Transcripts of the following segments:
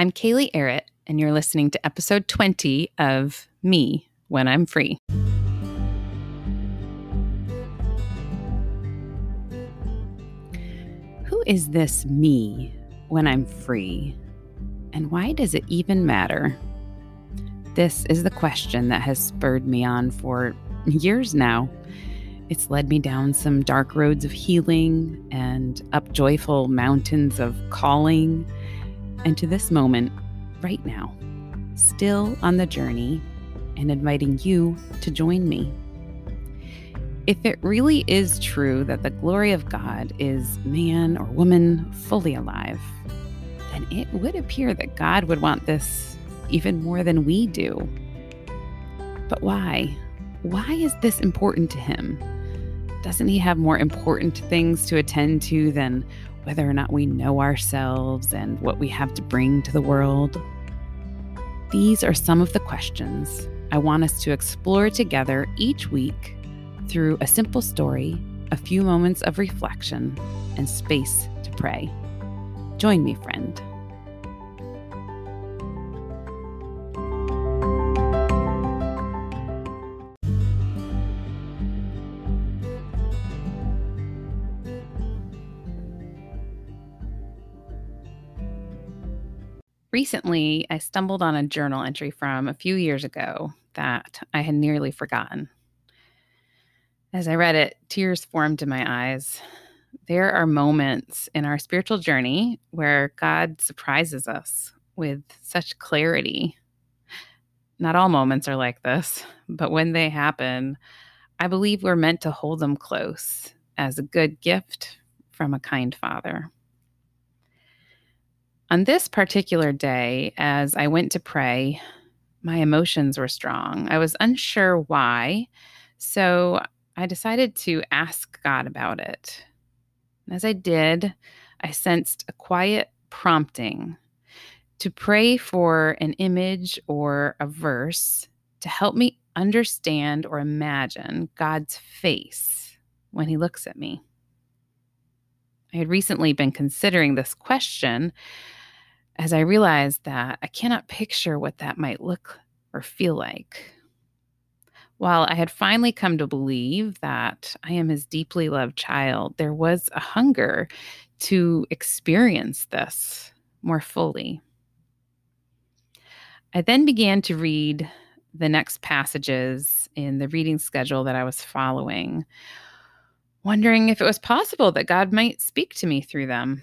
I'm Kaylee Arrett, and you're listening to episode 20 of Me When I'm Free. Who is this me when I'm free? And why does it even matter? This is the question that has spurred me on for years now. It's led me down some dark roads of healing and up joyful mountains of calling, and to this moment, right now, still on the journey and inviting you to join me. If it really is true that the glory of God is man or woman fully alive, then it would appear that God would want this even more than we do. But why? Why is this important to Him? Doesn't He have more important things to attend to than whether or not we know ourselves and what we have to bring to the world? These are some of the questions I want us to explore together each week through a simple story, a few moments of reflection, and space to pray. Join me, friend. Recently, I stumbled on a journal entry from a few years ago that I had nearly forgotten. As I read it, tears formed in my eyes. There are moments in our spiritual journey where God surprises us with such clarity. Not all moments are like this, but when they happen, I believe we're meant to hold them close as a good gift from a kind father. On this particular day, as I went to pray, my emotions were strong. I was unsure why, so I decided to ask God about it. As I did, I sensed a quiet prompting to pray for an image or a verse to help me understand or imagine God's face when He looks at me. I had recently been considering this question as I realized that I cannot picture what that might look or feel like. While I had finally come to believe that I am his deeply loved child, there was a hunger to experience this more fully. I then began to read the next passages in the reading schedule that I was following, wondering if it was possible that God might speak to me through them.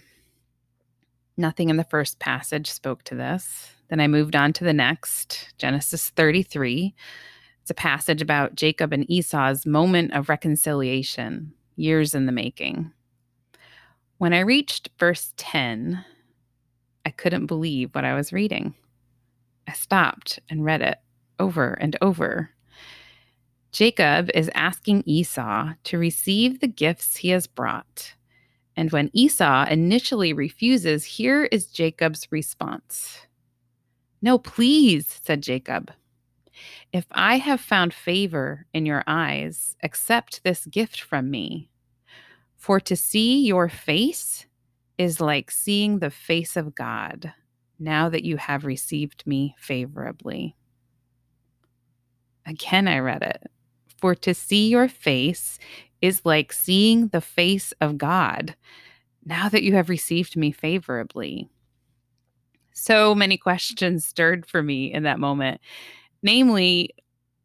Nothing in the first passage spoke to this. Then I moved on to the next, Genesis 33. It's a passage about Jacob and Esau's moment of reconciliation, years in the making. When I reached verse 10, I couldn't believe what I was reading. I stopped and read it over and over. Jacob is asking Esau to receive the gifts he has brought and when Esau initially refuses, here is Jacob's response No, please, said Jacob. If I have found favor in your eyes, accept this gift from me. For to see your face is like seeing the face of God now that you have received me favorably. Again, I read it. For to see your face is like seeing the face of God now that you have received me favorably. So many questions stirred for me in that moment. Namely,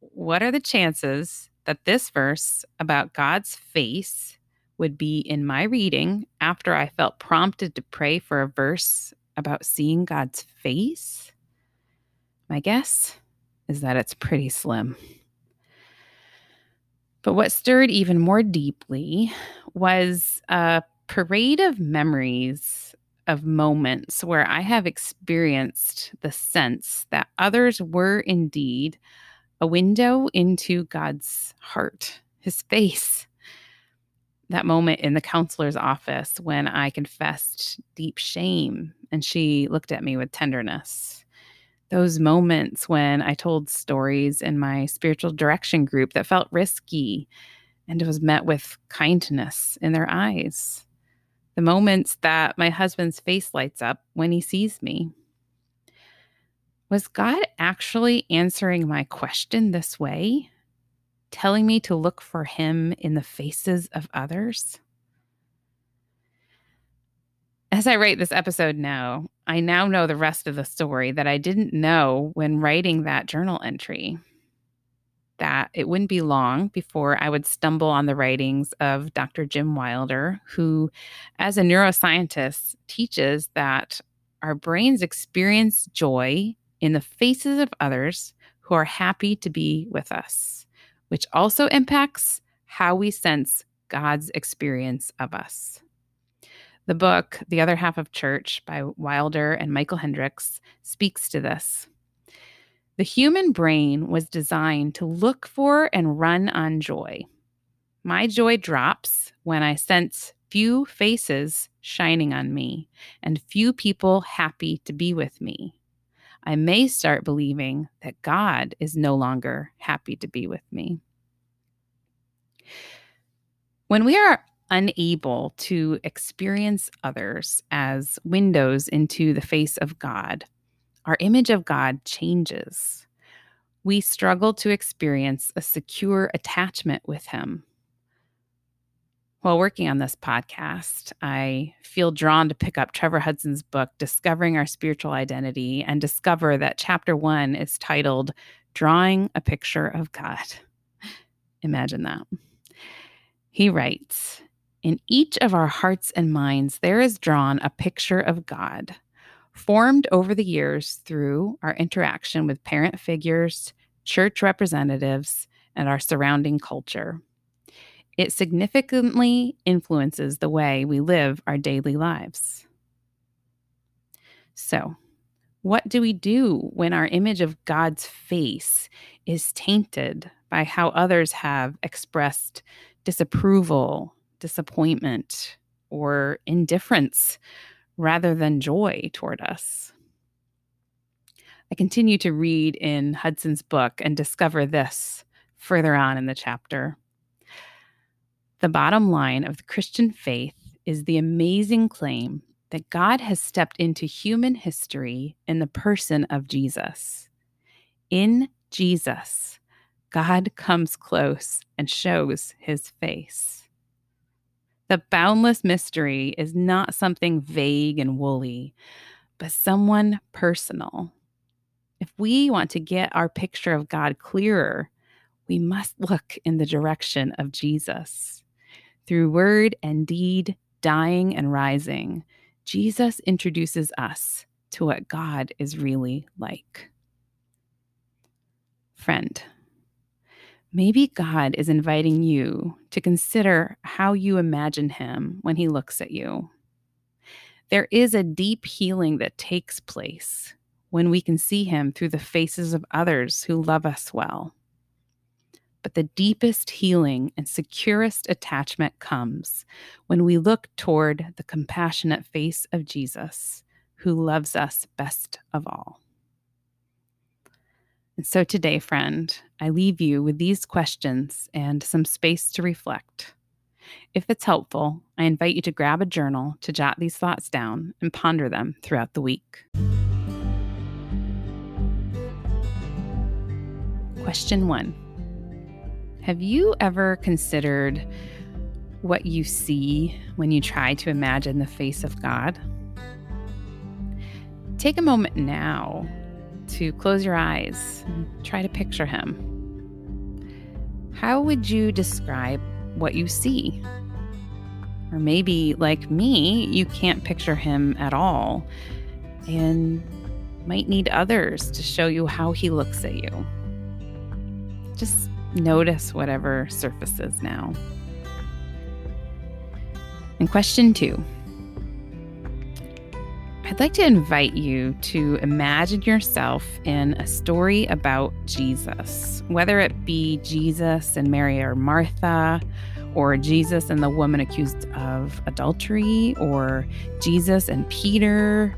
what are the chances that this verse about God's face would be in my reading after I felt prompted to pray for a verse about seeing God's face? My guess is that it's pretty slim. But what stirred even more deeply was a parade of memories of moments where I have experienced the sense that others were indeed a window into God's heart, his face. That moment in the counselor's office when I confessed deep shame and she looked at me with tenderness those moments when I told stories in my spiritual direction group that felt risky and it was met with kindness in their eyes. The moments that my husband's face lights up when he sees me. Was God actually answering my question this way? Telling me to look for Him in the faces of others? As I write this episode now, I now know the rest of the story that I didn't know when writing that journal entry. That it wouldn't be long before I would stumble on the writings of Dr. Jim Wilder, who, as a neuroscientist, teaches that our brains experience joy in the faces of others who are happy to be with us, which also impacts how we sense God's experience of us. The book, The Other Half of Church by Wilder and Michael Hendricks, speaks to this. The human brain was designed to look for and run on joy. My joy drops when I sense few faces shining on me and few people happy to be with me. I may start believing that God is no longer happy to be with me. When we are unable to experience others as windows into the face of God, our image of God changes. We struggle to experience a secure attachment with Him. While working on this podcast, I feel drawn to pick up Trevor Hudson's book, Discovering Our Spiritual Identity, and discover that chapter one is titled Drawing a Picture of God. Imagine that. He writes in each of our hearts and minds, there is drawn a picture of God, formed over the years through our interaction with parent figures, church representatives, and our surrounding culture. It significantly influences the way we live our daily lives. So, what do we do when our image of God's face is tainted by how others have expressed disapproval, disappointment or indifference rather than joy toward us. I continue to read in Hudson's book and discover this further on in the chapter. The bottom line of the Christian faith is the amazing claim that God has stepped into human history in the person of Jesus. In Jesus, God comes close and shows his face. The boundless mystery is not something vague and woolly, but someone personal. If we want to get our picture of God clearer, we must look in the direction of Jesus. Through word and deed, dying and rising, Jesus introduces us to what God is really like. Friend, Maybe God is inviting you to consider how you imagine Him when He looks at you. There is a deep healing that takes place when we can see Him through the faces of others who love us well. But the deepest healing and securest attachment comes when we look toward the compassionate face of Jesus, who loves us best of all. So today, friend, I leave you with these questions and some space to reflect. If it's helpful, I invite you to grab a journal to jot these thoughts down and ponder them throughout the week. Question one Have you ever considered what you see when you try to imagine the face of God? Take a moment now to close your eyes and try to picture him. How would you describe what you see? Or maybe, like me, you can't picture him at all and might need others to show you how he looks at you. Just notice whatever surfaces now. And question two I'd like to invite you to imagine yourself in a story about Jesus, whether it be Jesus and Mary or Martha, or Jesus and the woman accused of adultery, or Jesus and Peter.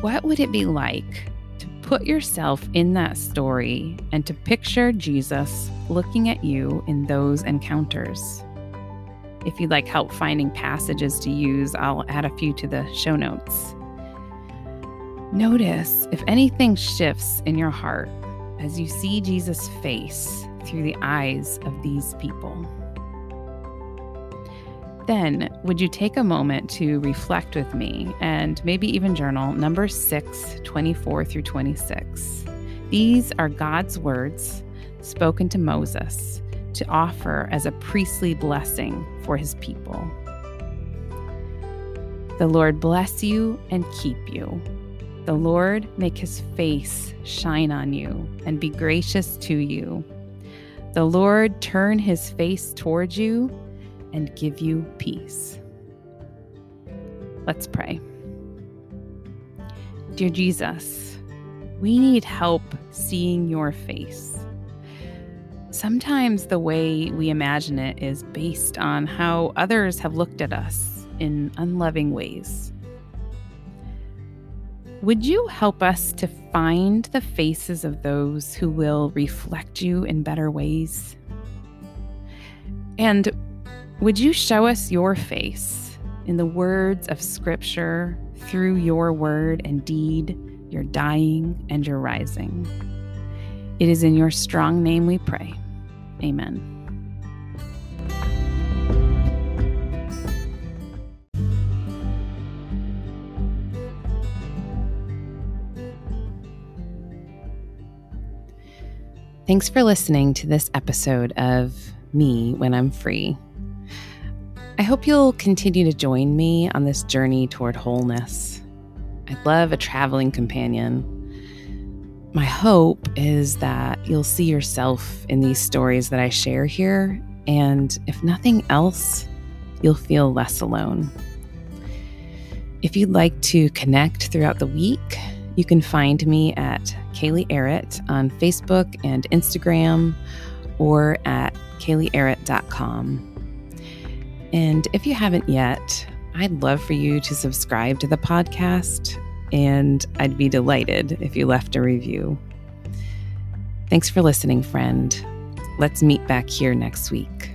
What would it be like to put yourself in that story and to picture Jesus looking at you in those encounters? If you'd like help finding passages to use, I'll add a few to the show notes. Notice if anything shifts in your heart as you see Jesus' face through the eyes of these people. Then, would you take a moment to reflect with me and maybe even journal Numbers 6, 24 through 26? These are God's words spoken to Moses to offer as a priestly blessing for his people. The Lord bless you and keep you. The Lord make his face shine on you and be gracious to you. The Lord turn his face towards you and give you peace. Let's pray. Dear Jesus, we need help seeing your face. Sometimes the way we imagine it is based on how others have looked at us in unloving ways. Would you help us to find the faces of those who will reflect you in better ways? And would you show us your face in the words of Scripture through your word and deed, your dying and your rising? It is in your strong name we pray. Amen. Thanks for listening to this episode of Me When I'm Free. I hope you'll continue to join me on this journey toward wholeness. I'd love a traveling companion my hope is that you'll see yourself in these stories that I share here, and if nothing else, you'll feel less alone. If you'd like to connect throughout the week, you can find me at Kaylee Arrett on Facebook and Instagram or at kayleearrett.com. And if you haven't yet, I'd love for you to subscribe to the podcast and I'd be delighted if you left a review. Thanks for listening, friend. Let's meet back here next week.